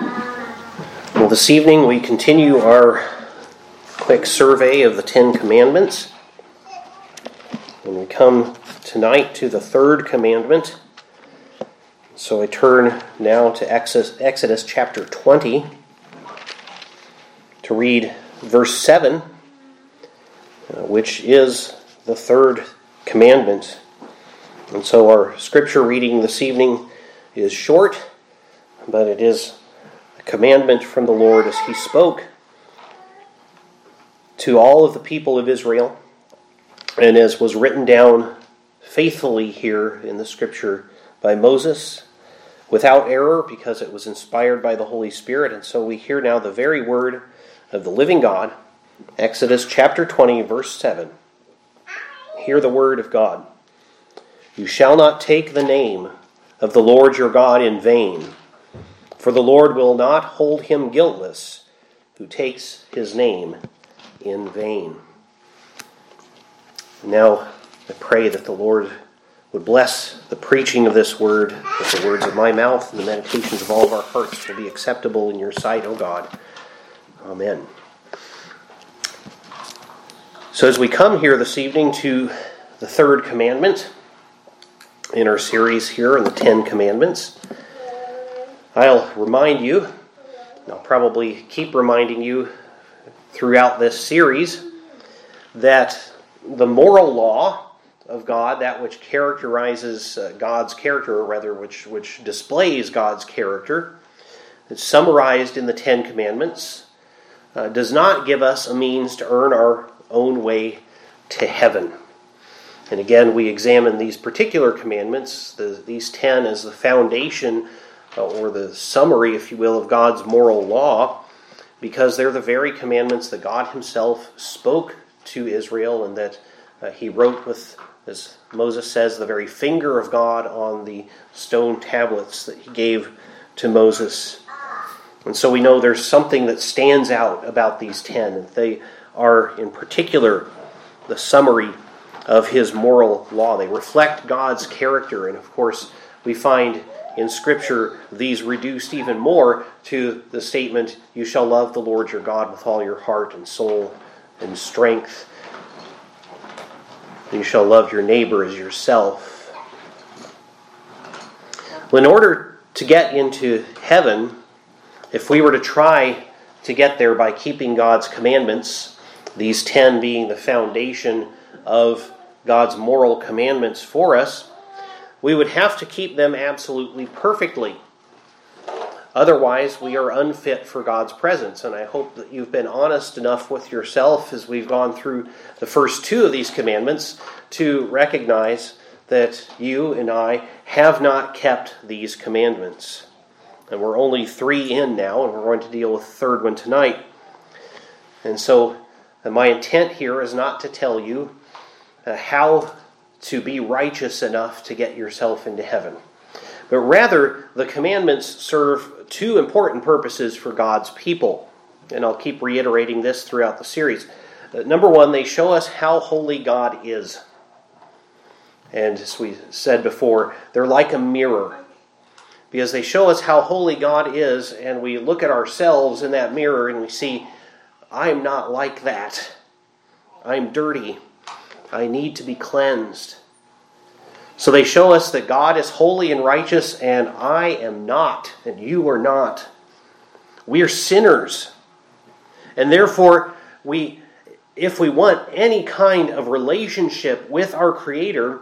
Well, this evening we continue our quick survey of the Ten Commandments. And we come tonight to the third commandment. So I turn now to Exodus, Exodus chapter 20 to read verse 7, uh, which is the third commandment. And so our scripture reading this evening is short, but it is commandment from the Lord as He spoke to all of the people of Israel, and as was written down faithfully here in the scripture by Moses, without error, because it was inspired by the Holy Spirit. And so we hear now the very word of the living God, Exodus chapter 20, verse 7. Hear the word of God. You shall not take the name of the Lord your God in vain, for the Lord will not hold him guiltless who takes his name in vain. Now, I pray that the Lord would bless the preaching of this word, that the words of my mouth and the meditations of all of our hearts will be acceptable in your sight, O God. Amen. So, as we come here this evening to the third commandment in our series here on the Ten Commandments, I'll remind you, I'll probably keep reminding you throughout this series, that the moral law of God, that which characterizes uh, God's character, or rather, which, which displays God's character, it's summarized in the Ten Commandments, uh, does not give us a means to earn our own way to heaven. And again, we examine these particular commandments, the, these ten, as the foundation or the summary, if you will, of God's moral law, because they're the very commandments that God Himself spoke to Israel and that uh, He wrote with, as Moses says, the very finger of God on the stone tablets that He gave to Moses. And so we know there's something that stands out about these ten. They are, in particular, the summary of his moral law. They reflect God's character. And of course, we find in Scripture these reduced even more to the statement, You shall love the Lord your God with all your heart and soul and strength. You shall love your neighbor as yourself. Well, in order to get into heaven, if we were to try to get there by keeping God's commandments, these ten being the foundation of God's moral commandments for us, we would have to keep them absolutely perfectly. Otherwise, we are unfit for God's presence. And I hope that you've been honest enough with yourself as we've gone through the first two of these commandments to recognize that you and I have not kept these commandments. And we're only three in now, and we're going to deal with the third one tonight. And so, my intent here is not to tell you uh, how to be righteous enough to get yourself into heaven, but rather the commandments serve two important purposes for God's people. And I'll keep reiterating this throughout the series. Uh, number one, they show us how holy God is. And as we said before, they're like a mirror because they show us how holy God is, and we look at ourselves in that mirror and we see, I'm not like that. I'm dirty. I need to be cleansed. So they show us that God is holy and righteous, and I am not, and you are not. We are sinners. And therefore, we, if we want any kind of relationship with our Creator,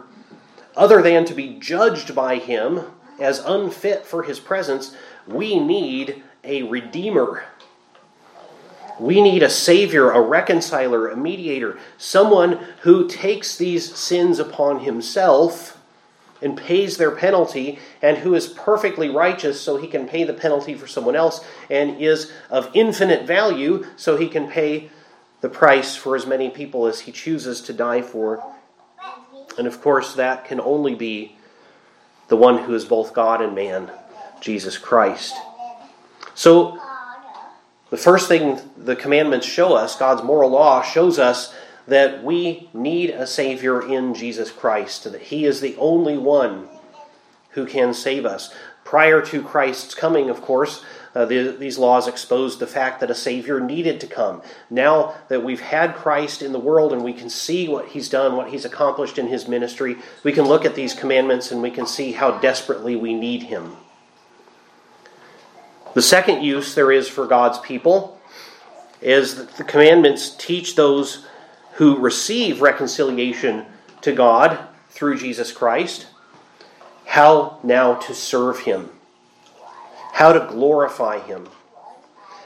other than to be judged by Him, as unfit for his presence, we need a redeemer. We need a savior, a reconciler, a mediator, someone who takes these sins upon himself and pays their penalty, and who is perfectly righteous so he can pay the penalty for someone else, and is of infinite value so he can pay the price for as many people as he chooses to die for. And of course, that can only be the one who is both God and man, Jesus Christ. So, the first thing the commandments show us, God's moral law shows us that we need a Savior in Jesus Christ, that He is the only one who can save us. Prior to Christ's coming, of course, uh, the, these laws exposed the fact that a Savior needed to come. Now that we've had Christ in the world and we can see what He's done, what He's accomplished in His ministry, we can look at these commandments and we can see how desperately we need Him. The second use there is for God's people is that the commandments teach those who receive reconciliation to God through Jesus Christ how now to serve Him, how to glorify Him,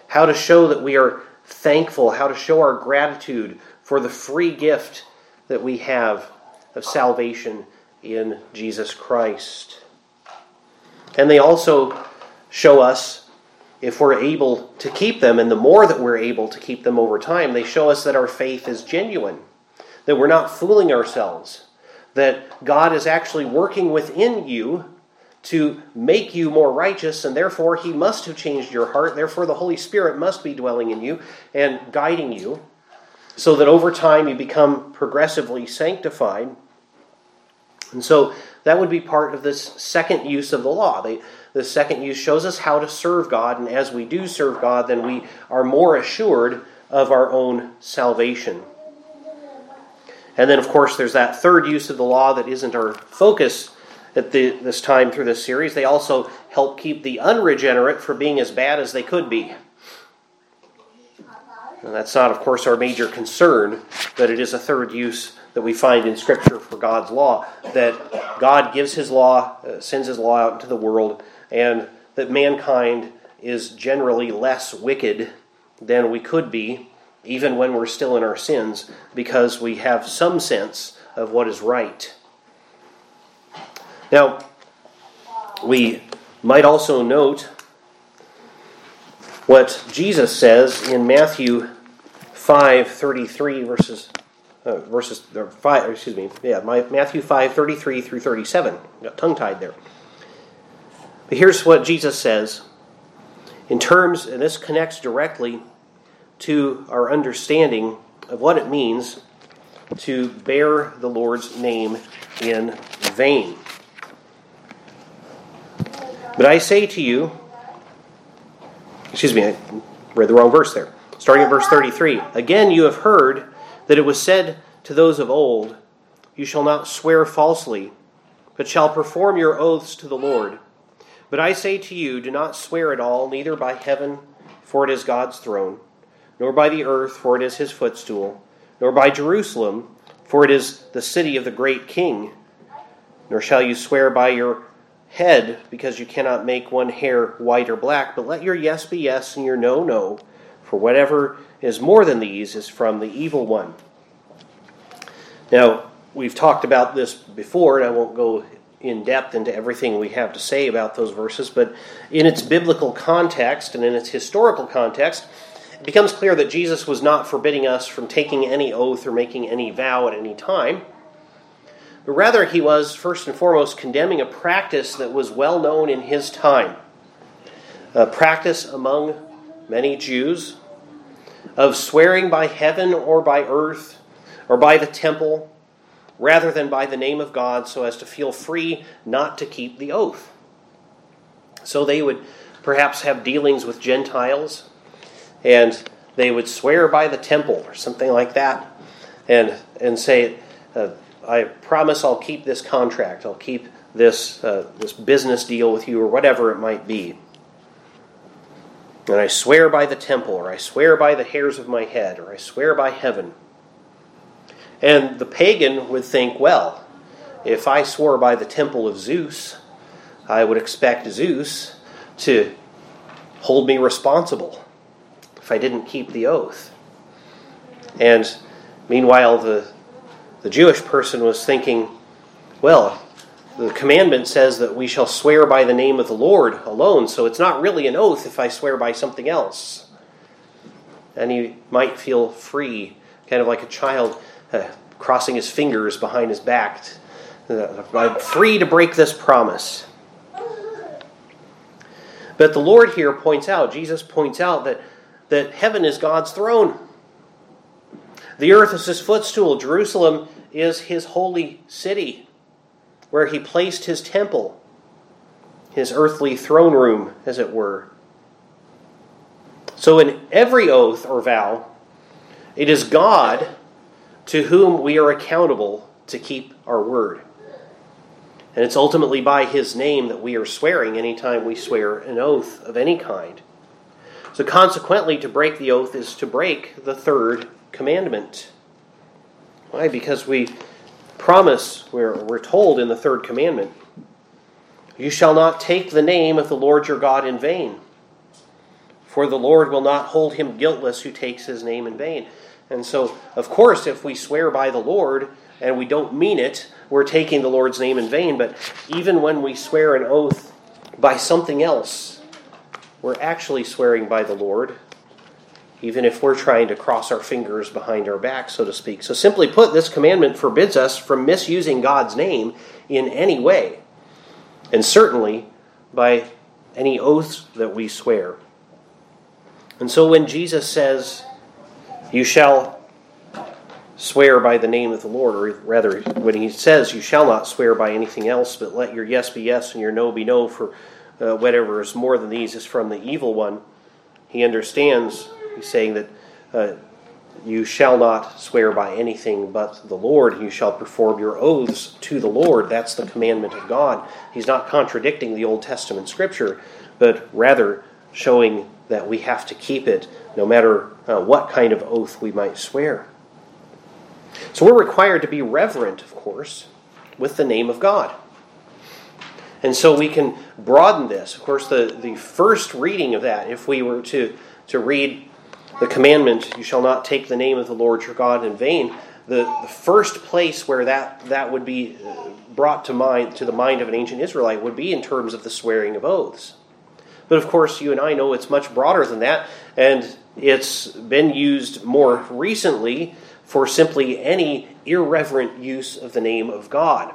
how to show that we are thankful, how to show our gratitude for the free gift that we have of salvation in Jesus Christ. And they also show us if we're able to keep them, and the more that we're able to keep them over time, they show us that our faith is genuine, that we're not fooling ourselves, that God is actually working within you to make you more righteous, and therefore He must have changed your heart. Therefore, the Holy Spirit must be dwelling in you and guiding you, so that over time you become progressively sanctified. And so that would be part of this second use of the law. They, the second use shows us how to serve God, and as we do serve God, then we are more assured of our own salvation. And then, of course, there's that third use of the law that isn't our focus at the, this time through this series. They also help keep the unregenerate from being as bad as they could be. And that's not, of course, our major concern, but it is a third use that we find in Scripture for God's law. That God gives His law, uh, sends His law out into the world, and that mankind is generally less wicked than we could be even when we're still in our sins, because we have some sense of what is right. Now, we might also note what Jesus says in Matthew 5:33 verses uh, verses five, excuse me, yeah, Matthew 5:33 through 37. Got tongue tied there. But here's what Jesus says in terms, and this connects directly to our understanding of what it means to bear the Lord's name in vain. But I say to you, excuse me, I read the wrong verse there. Starting at verse 33. Again, you have heard that it was said to those of old, You shall not swear falsely, but shall perform your oaths to the Lord. But I say to you, do not swear at all, neither by heaven, for it is God's throne nor by the earth, for it is his footstool, nor by Jerusalem, for it is the city of the great king. Nor shall you swear by your head, because you cannot make one hair white or black, but let your yes be yes and your no, no, for whatever is more than these is from the evil one. Now, we've talked about this before, and I won't go in depth into everything we have to say about those verses, but in its biblical context and in its historical context, it becomes clear that Jesus was not forbidding us from taking any oath or making any vow at any time. But rather, he was first and foremost condemning a practice that was well known in his time. A practice among many Jews of swearing by heaven or by earth or by the temple rather than by the name of God so as to feel free not to keep the oath. So they would perhaps have dealings with Gentiles and they would swear by the temple or something like that and, and say, uh, I promise I'll keep this contract, I'll keep this, uh, this business deal with you, or whatever it might be. And I swear by the temple, or I swear by the hairs of my head, or I swear by heaven. And the pagan would think, well, if I swore by the temple of Zeus, I would expect Zeus to hold me responsible if I didn't keep the oath. And meanwhile, the, the Jewish person was thinking, well, the commandment says that we shall swear by the name of the Lord alone, so it's not really an oath if I swear by something else. And he might feel free, kind of like a child uh, crossing his fingers behind his back. Uh, I'm free to break this promise. But the Lord here points out, Jesus points out that that heaven is God's throne. The earth is his footstool. Jerusalem is his holy city, where he placed his temple, his earthly throne room, as it were. So, in every oath or vow, it is God to whom we are accountable to keep our word. And it's ultimately by His name that we are swearing anytime we swear an oath of any kind. So, consequently, to break the oath is to break the third commandment. Why? Because we promise, we're, we're told in the third commandment, you shall not take the name of the Lord your God in vain, for the Lord will not hold him guiltless who takes his name in vain. And so, of course, if we swear by the Lord and we don't mean it, we're taking the Lord's name in vain. But even when we swear an oath by something else, we're actually swearing by the Lord, even if we're trying to cross our fingers behind our back, so to speak. So, simply put, this commandment forbids us from misusing God's name in any way, and certainly by any oaths that we swear. And so, when Jesus says, You shall swear by the name of the Lord, or rather, when he says, You shall not swear by anything else, but let your yes be yes and your no be no, for uh, whatever is more than these is from the evil one. He understands, he's saying that uh, you shall not swear by anything but the Lord. You shall perform your oaths to the Lord. That's the commandment of God. He's not contradicting the Old Testament scripture, but rather showing that we have to keep it no matter uh, what kind of oath we might swear. So we're required to be reverent, of course, with the name of God. And so we can broaden this. Of course, the, the first reading of that, if we were to, to read the commandment, you shall not take the name of the Lord your God in vain, the, the first place where that, that would be uh, brought to mind to the mind of an ancient Israelite would be in terms of the swearing of oaths. But of course, you and I know it's much broader than that, and it's been used more recently for simply any irreverent use of the name of God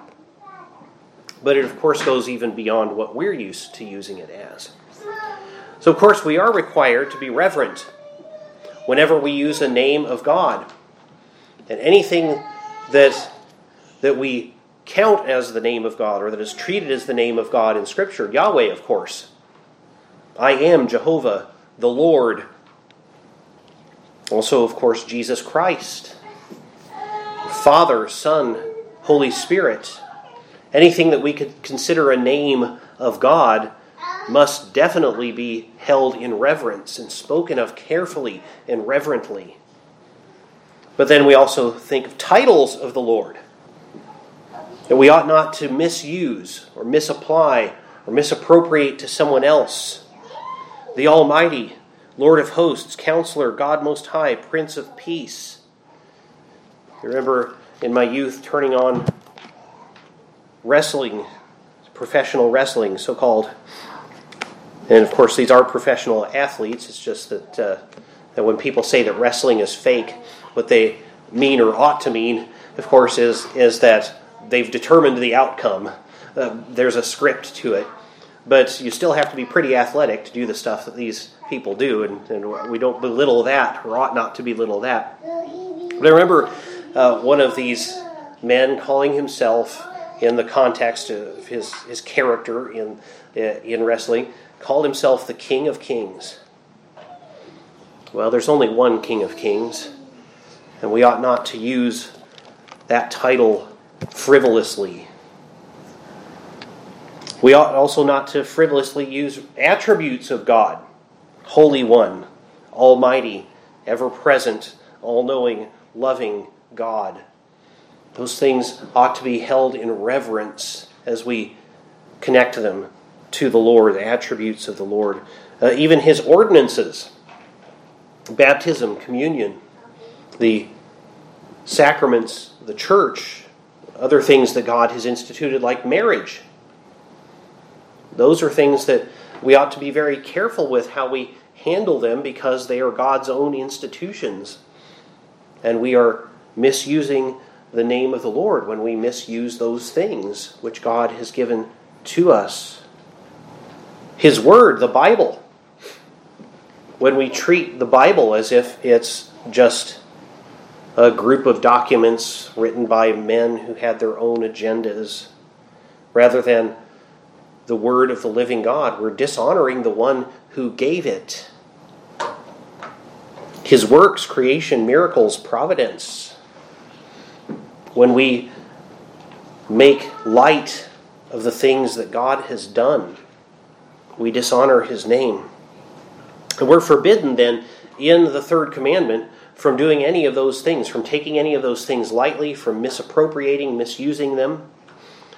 but it of course goes even beyond what we're used to using it as. So, of course, we are required to be reverent whenever we use a name of God. And anything that, that we count as the name of God or that is treated as the name of God in Scripture, Yahweh, of course. I am Jehovah, the Lord. Also, of course, Jesus Christ, Father, Son, Holy Spirit. Anything that we could consider a name of God must definitely be held in reverence and spoken of carefully and reverently. But then we also think of titles of the Lord that we ought not to misuse or misapply or misappropriate to someone else. The Almighty, Lord of hosts, Counselor, God Most High, Prince of Peace. I remember in my youth turning on wrestling, professional wrestling, so called. And of course, these are professional athletes. It's just that, uh, that when people say that wrestling is fake, what they mean or ought to mean, of course, is, is that they've determined the outcome. Uh, there's a script to it. But you still have to be pretty athletic to do the stuff that these people do, and, and we don't belittle that, or ought not to belittle that. But I remember uh, one of these men calling himself in the context of his, his character in, in wrestling, called himself the King of Kings. Well, there's only one King of Kings, and we ought not to use that title frivolously. We ought also not to frivolously use attributes of God Holy One, Almighty, ever present, all knowing, loving God. Those things ought to be held in reverence as we connect them to the Lord, the attributes of the Lord. Uh, even his ordinances, baptism, communion, the sacraments, the church, other things that God has instituted, like marriage. Those are things that we ought to be very careful with how we handle them because they are God's own institutions. And we are misusing the name of the Lord when we misuse those things which God has given to us. His Word, the Bible. When we treat the Bible as if it's just a group of documents written by men who had their own agendas, rather than the Word of the living God, we're dishonoring the one who gave it. His works, creation, miracles, providence. When we make light of the things that God has done, we dishonor His name. And we're forbidden then in the third commandment from doing any of those things, from taking any of those things lightly, from misappropriating, misusing them,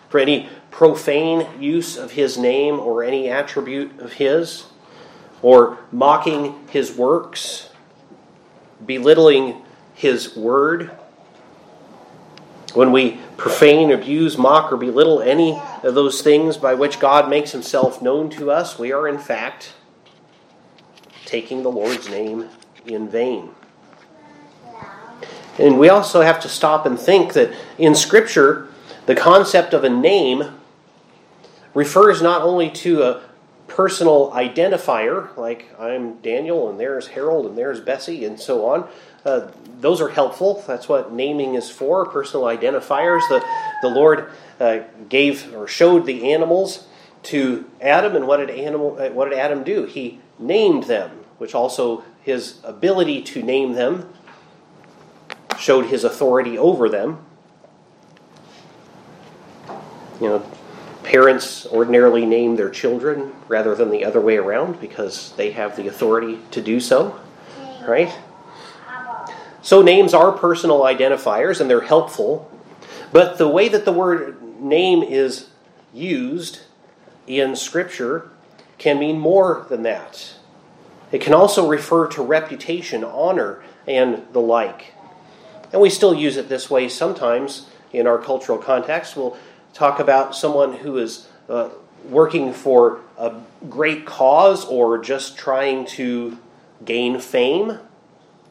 for any profane use of his name or any attribute of his, or mocking his works, belittling his word. When we profane, abuse, mock, or belittle any of those things by which God makes himself known to us, we are in fact taking the Lord's name in vain. And we also have to stop and think that in Scripture, the concept of a name refers not only to a personal identifier, like I'm Daniel and there's Harold and there's Bessie and so on. Uh, those are helpful. That's what naming is for, personal identifiers. The, the Lord uh, gave or showed the animals to Adam, and what did, animal, uh, what did Adam do? He named them, which also his ability to name them showed his authority over them. You know, parents ordinarily name their children rather than the other way around because they have the authority to do so, right? So names are personal identifiers and they're helpful, but the way that the word name is used in Scripture can mean more than that. It can also refer to reputation, honor, and the like. And we still use it this way sometimes in our cultural context. We'll talk about someone who is uh, working for a great cause or just trying to gain fame.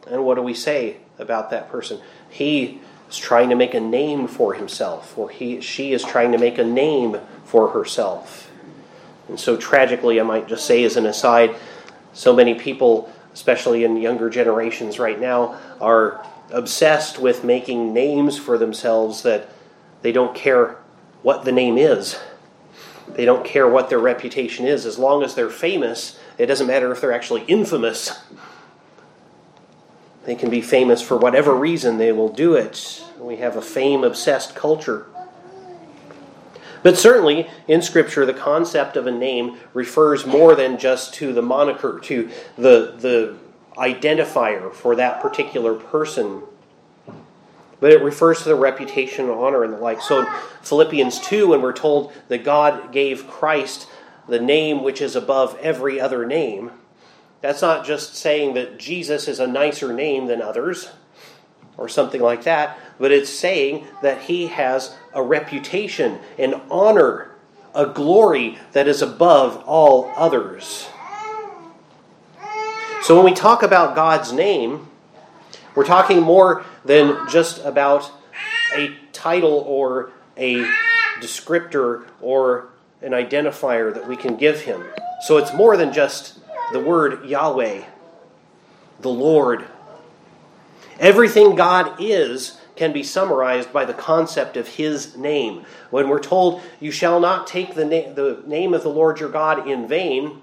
And what do we say about that person? He is trying to make a name for himself, or he, she is trying to make a name for herself. And so, tragically, I might just say as an aside, so many people, especially in younger generations right now, are obsessed with making names for themselves that they don't care what the name is. They don't care what their reputation is. As long as they're famous, it doesn't matter if they're actually infamous. They can be famous for whatever reason, they will do it. We have a fame obsessed culture. But certainly, in Scripture, the concept of a name refers more than just to the moniker, to the, the identifier for that particular person. But it refers to the reputation, and honor, and the like. So in Philippians 2, when we're told that God gave Christ the name which is above every other name, that's not just saying that Jesus is a nicer name than others or something like that, but it's saying that he has a reputation, an honor, a glory that is above all others. So when we talk about God's name, we're talking more than just about a title or a descriptor or an identifier that we can give him. So it's more than just the word Yahweh, the Lord. Everything God is can be summarized by the concept of his name. When we're told, You shall not take the, na- the name of the Lord your God in vain,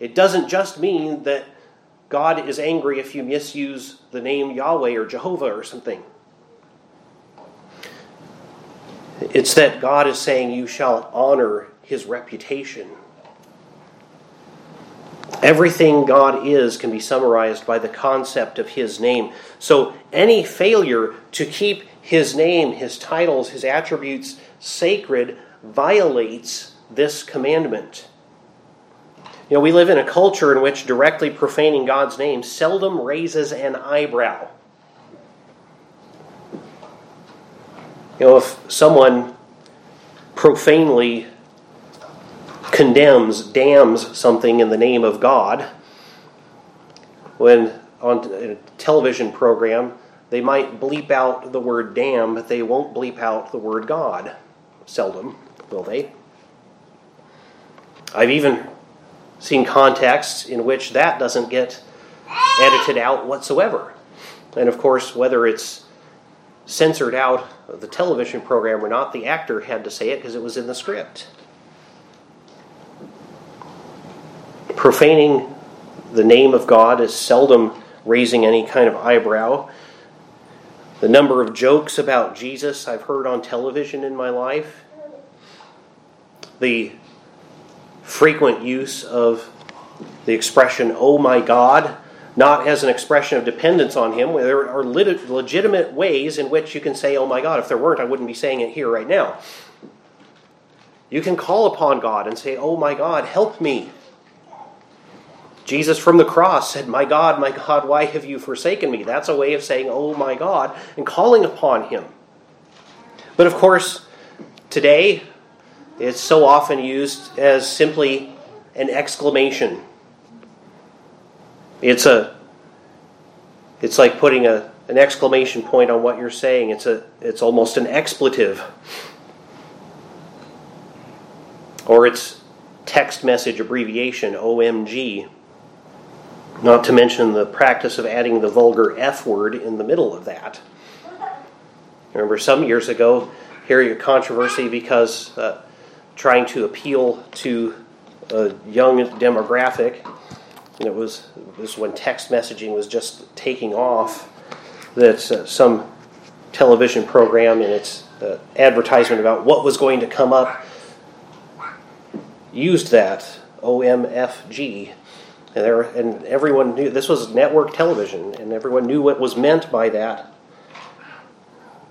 it doesn't just mean that God is angry if you misuse the name Yahweh or Jehovah or something. It's that God is saying you shall honor his reputation. Everything God is can be summarized by the concept of his name. So any failure to keep his name, his titles, his attributes sacred violates this commandment. You know, we live in a culture in which directly profaning God's name seldom raises an eyebrow. You know, if someone profanely condemns, damns something in the name of God, when on a television program they might bleep out the word damn, but they won't bleep out the word God. Seldom, will they? I've even seen contexts in which that doesn't get edited out whatsoever. And of course, whether it's censored out of the television program or not, the actor had to say it because it was in the script. Profaning the name of God is seldom raising any kind of eyebrow. The number of jokes about Jesus I've heard on television in my life, the frequent use of the expression, oh my God, not as an expression of dependence on Him. There are legitimate ways in which you can say, oh my God. If there weren't, I wouldn't be saying it here right now. You can call upon God and say, oh my God, help me. Jesus from the cross said, My God, my God, why have you forsaken me? That's a way of saying, Oh my God, and calling upon Him. But of course, today, it's so often used as simply an exclamation it's a it's like putting a, an exclamation point on what you're saying. It's a it's almost an expletive. Or it's text message abbreviation OMG. Not to mention the practice of adding the vulgar F word in the middle of that. Remember some years ago hearing a controversy because uh, trying to appeal to a young demographic. And it was this when text messaging was just taking off that uh, some television program in its uh, advertisement about what was going to come up used that OMFG and there and everyone knew this was network television and everyone knew what was meant by that.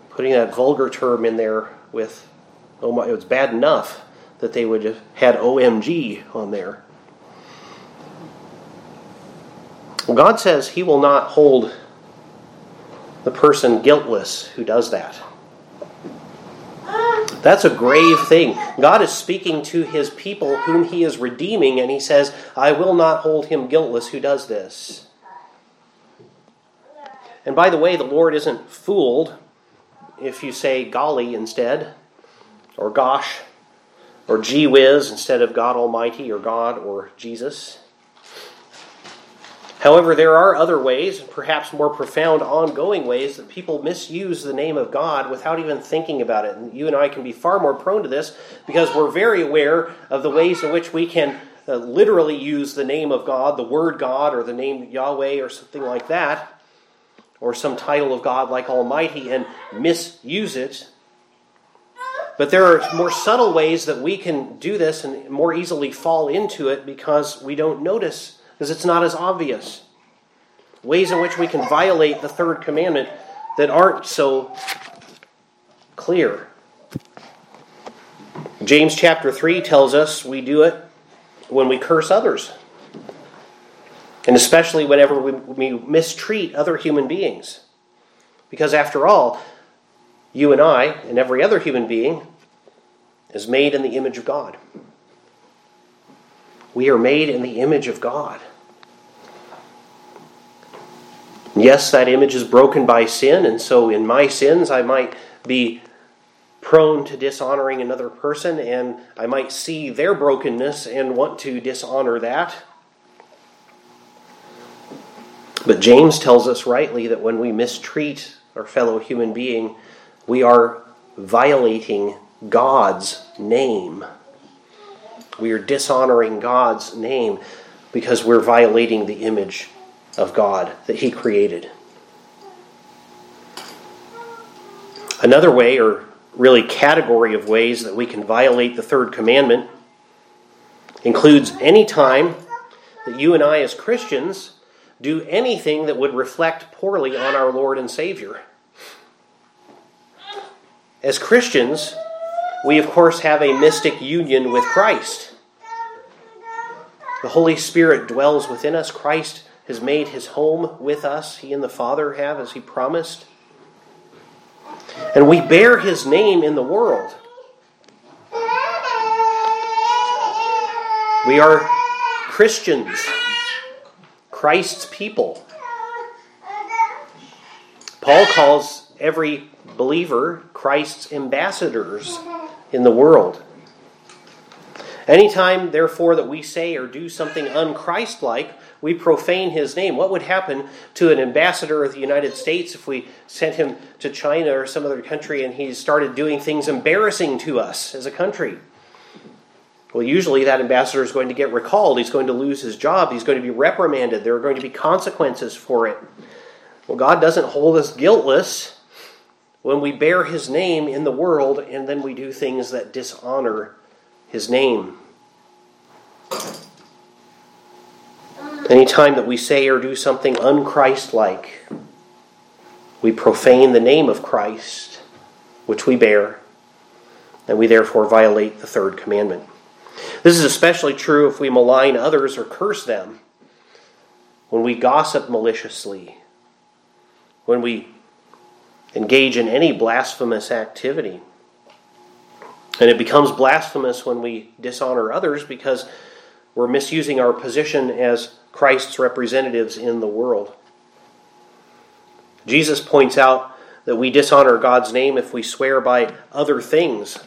Putting that vulgar term in there with oh my it was bad enough that they would have had OMG on there Well, God says He will not hold the person guiltless who does that. That's a grave thing. God is speaking to his people whom he is redeeming, and he says, I will not hold him guiltless who does this. And by the way, the Lord isn't fooled if you say golly instead, or gosh, or gee whiz instead of God Almighty, or God, or Jesus. However, there are other ways, perhaps more profound, ongoing ways, that people misuse the name of God without even thinking about it. And you and I can be far more prone to this because we're very aware of the ways in which we can uh, literally use the name of God, the word God, or the name Yahweh, or something like that, or some title of God like Almighty, and misuse it. But there are more subtle ways that we can do this and more easily fall into it because we don't notice because it's not as obvious. Ways in which we can violate the third commandment that aren't so clear. James chapter 3 tells us we do it when we curse others. And especially whenever we, we mistreat other human beings. Because after all, you and I, and every other human being, is made in the image of God. We are made in the image of God. Yes, that image is broken by sin, and so in my sins I might be prone to dishonoring another person, and I might see their brokenness and want to dishonor that. But James tells us rightly that when we mistreat our fellow human being, we are violating God's name. We are dishonoring God's name because we're violating the image of God that He created. Another way, or really category of ways that we can violate the third commandment, includes any time that you and I, as Christians, do anything that would reflect poorly on our Lord and Savior. As Christians, we of course have a mystic union with Christ. The Holy Spirit dwells within us. Christ has made his home with us. He and the Father have, as he promised. And we bear his name in the world. We are Christians, Christ's people. Paul calls every believer Christ's ambassadors in the world. Anytime, therefore, that we say or do something unchristlike, we profane his name. What would happen to an ambassador of the United States if we sent him to China or some other country and he started doing things embarrassing to us as a country? Well, usually that ambassador is going to get recalled. He's going to lose his job. He's going to be reprimanded. There are going to be consequences for it. Well, God doesn't hold us guiltless when we bear his name in the world and then we do things that dishonor his name. Anytime that we say or do something unchristlike, we profane the name of Christ, which we bear, and we therefore violate the third commandment. This is especially true if we malign others or curse them, when we gossip maliciously, when we engage in any blasphemous activity. And it becomes blasphemous when we dishonor others because we're misusing our position as Christ's representatives in the world. Jesus points out that we dishonor God's name if we swear by other things.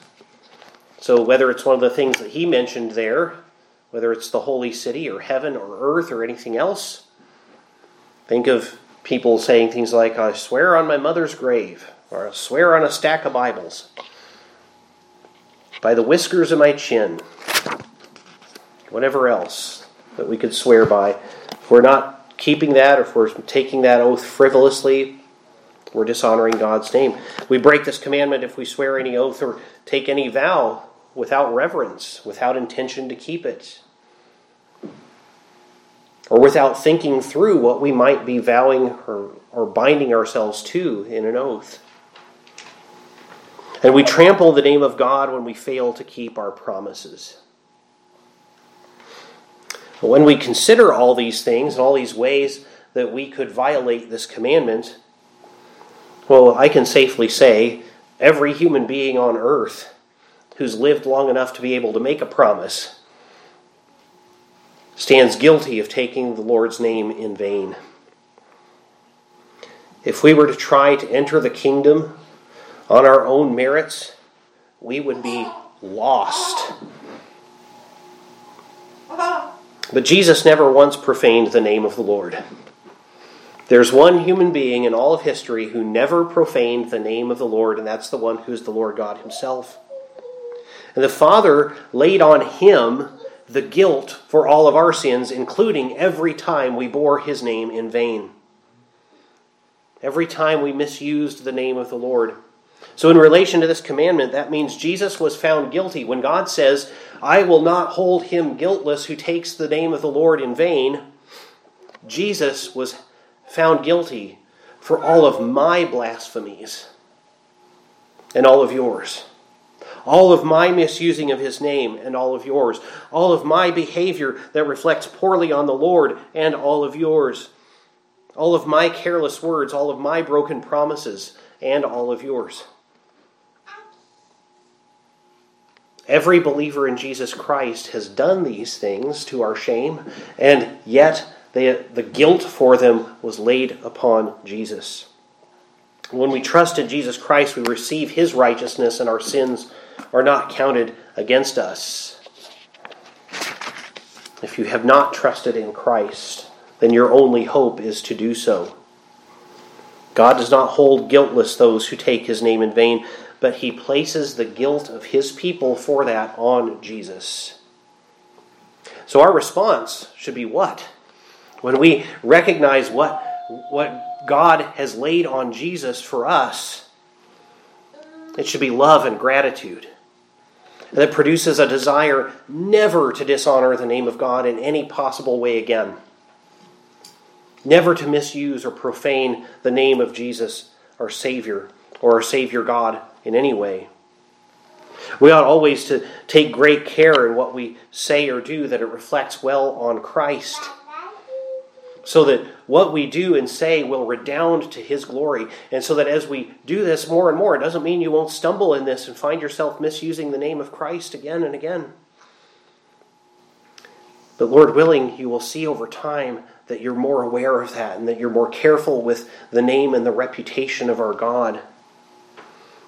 So, whether it's one of the things that he mentioned there, whether it's the holy city or heaven or earth or anything else, think of people saying things like, I swear on my mother's grave, or I swear on a stack of Bibles, by the whiskers of my chin, whatever else that we could swear by. If we're not keeping that, or if we're taking that oath frivolously, we're dishonoring God's name. We break this commandment if we swear any oath or take any vow without reverence, without intention to keep it or without thinking through what we might be vowing or, or binding ourselves to in an oath. And we trample the name of God when we fail to keep our promises. But when we consider all these things and all these ways that we could violate this commandment, well, I can safely say every human being on earth who's lived long enough to be able to make a promise stands guilty of taking the Lord's name in vain. If we were to try to enter the kingdom on our own merits, we would be lost. But Jesus never once profaned the name of the Lord. There's one human being in all of history who never profaned the name of the Lord, and that's the one who's the Lord God Himself. And the Father laid on Him the guilt for all of our sins, including every time we bore his name in vain. Every time we misused the name of the Lord. So, in relation to this commandment, that means Jesus was found guilty. When God says, I will not hold him guiltless who takes the name of the Lord in vain, Jesus was found guilty for all of my blasphemies and all of yours all of my misusing of his name and all of yours, all of my behavior that reflects poorly on the Lord and all of yours, all of my careless words, all of my broken promises and all of yours. Every believer in Jesus Christ has done these things to our shame, and yet they, the guilt for them was laid upon Jesus. When we trust in Jesus Christ, we receive his righteousness, and our sins are not counted against us. If you have not trusted in Christ, then your only hope is to do so. God does not hold guiltless those who take his name in vain, but he places the guilt of his people for that on Jesus. So our response should be what? When we recognize what, what God has laid on Jesus for us, it should be love and gratitude. That produces a desire never to dishonor the name of God in any possible way again, never to misuse or profane the name of Jesus, our Savior, or our Savior God in any way. We ought always to take great care in what we say or do that it reflects well on Christ so that what we do and say will redound to His glory. And so that as we do this more and more, it doesn't mean you won't stumble in this and find yourself misusing the name of Christ again and again. But Lord willing, you will see over time that you're more aware of that and that you're more careful with the name and the reputation of our God.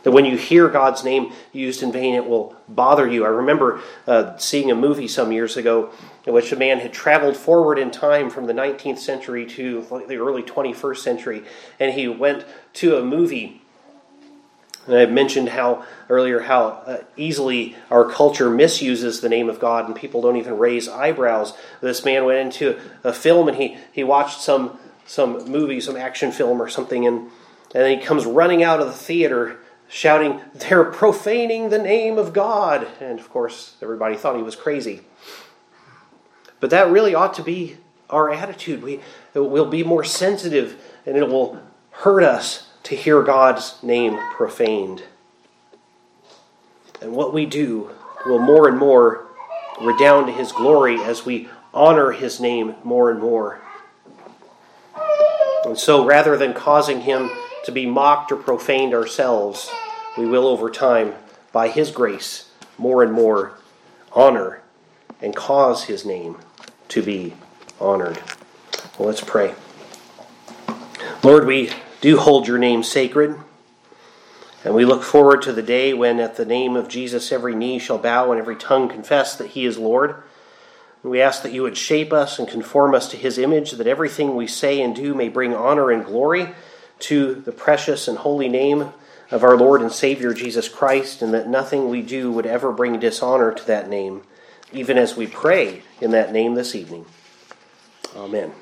That when you hear God's name used in vain, it will bother you. I remember uh, seeing a movie some years ago in which a man had traveled forward in time from the 19th century to the early 21st century, and he went to a movie And I mentioned how earlier how uh, easily our culture misuses the name of God, and people don't even raise eyebrows. This man went into a film and he, he watched some some movie, some action film or something, and and then he comes running out of the theater shouting, "They're profaning the name of God!" And of course, everybody thought he was crazy. But that really ought to be our attitude. We will be more sensitive, and it will hurt us to hear God's name profaned. And what we do will more and more redound to His glory as we honor His name more and more. And so, rather than causing Him to be mocked or profaned ourselves, we will, over time, by His grace, more and more honor and cause His name to be honored. Well, let's pray. Lord, we do hold your name sacred. And we look forward to the day when, at the name of Jesus, every knee shall bow and every tongue confess that he is Lord. We ask that you would shape us and conform us to his image, that everything we say and do may bring honor and glory to the precious and holy name of our Lord and Savior Jesus Christ, and that nothing we do would ever bring dishonor to that name, even as we pray in that name this evening. Amen.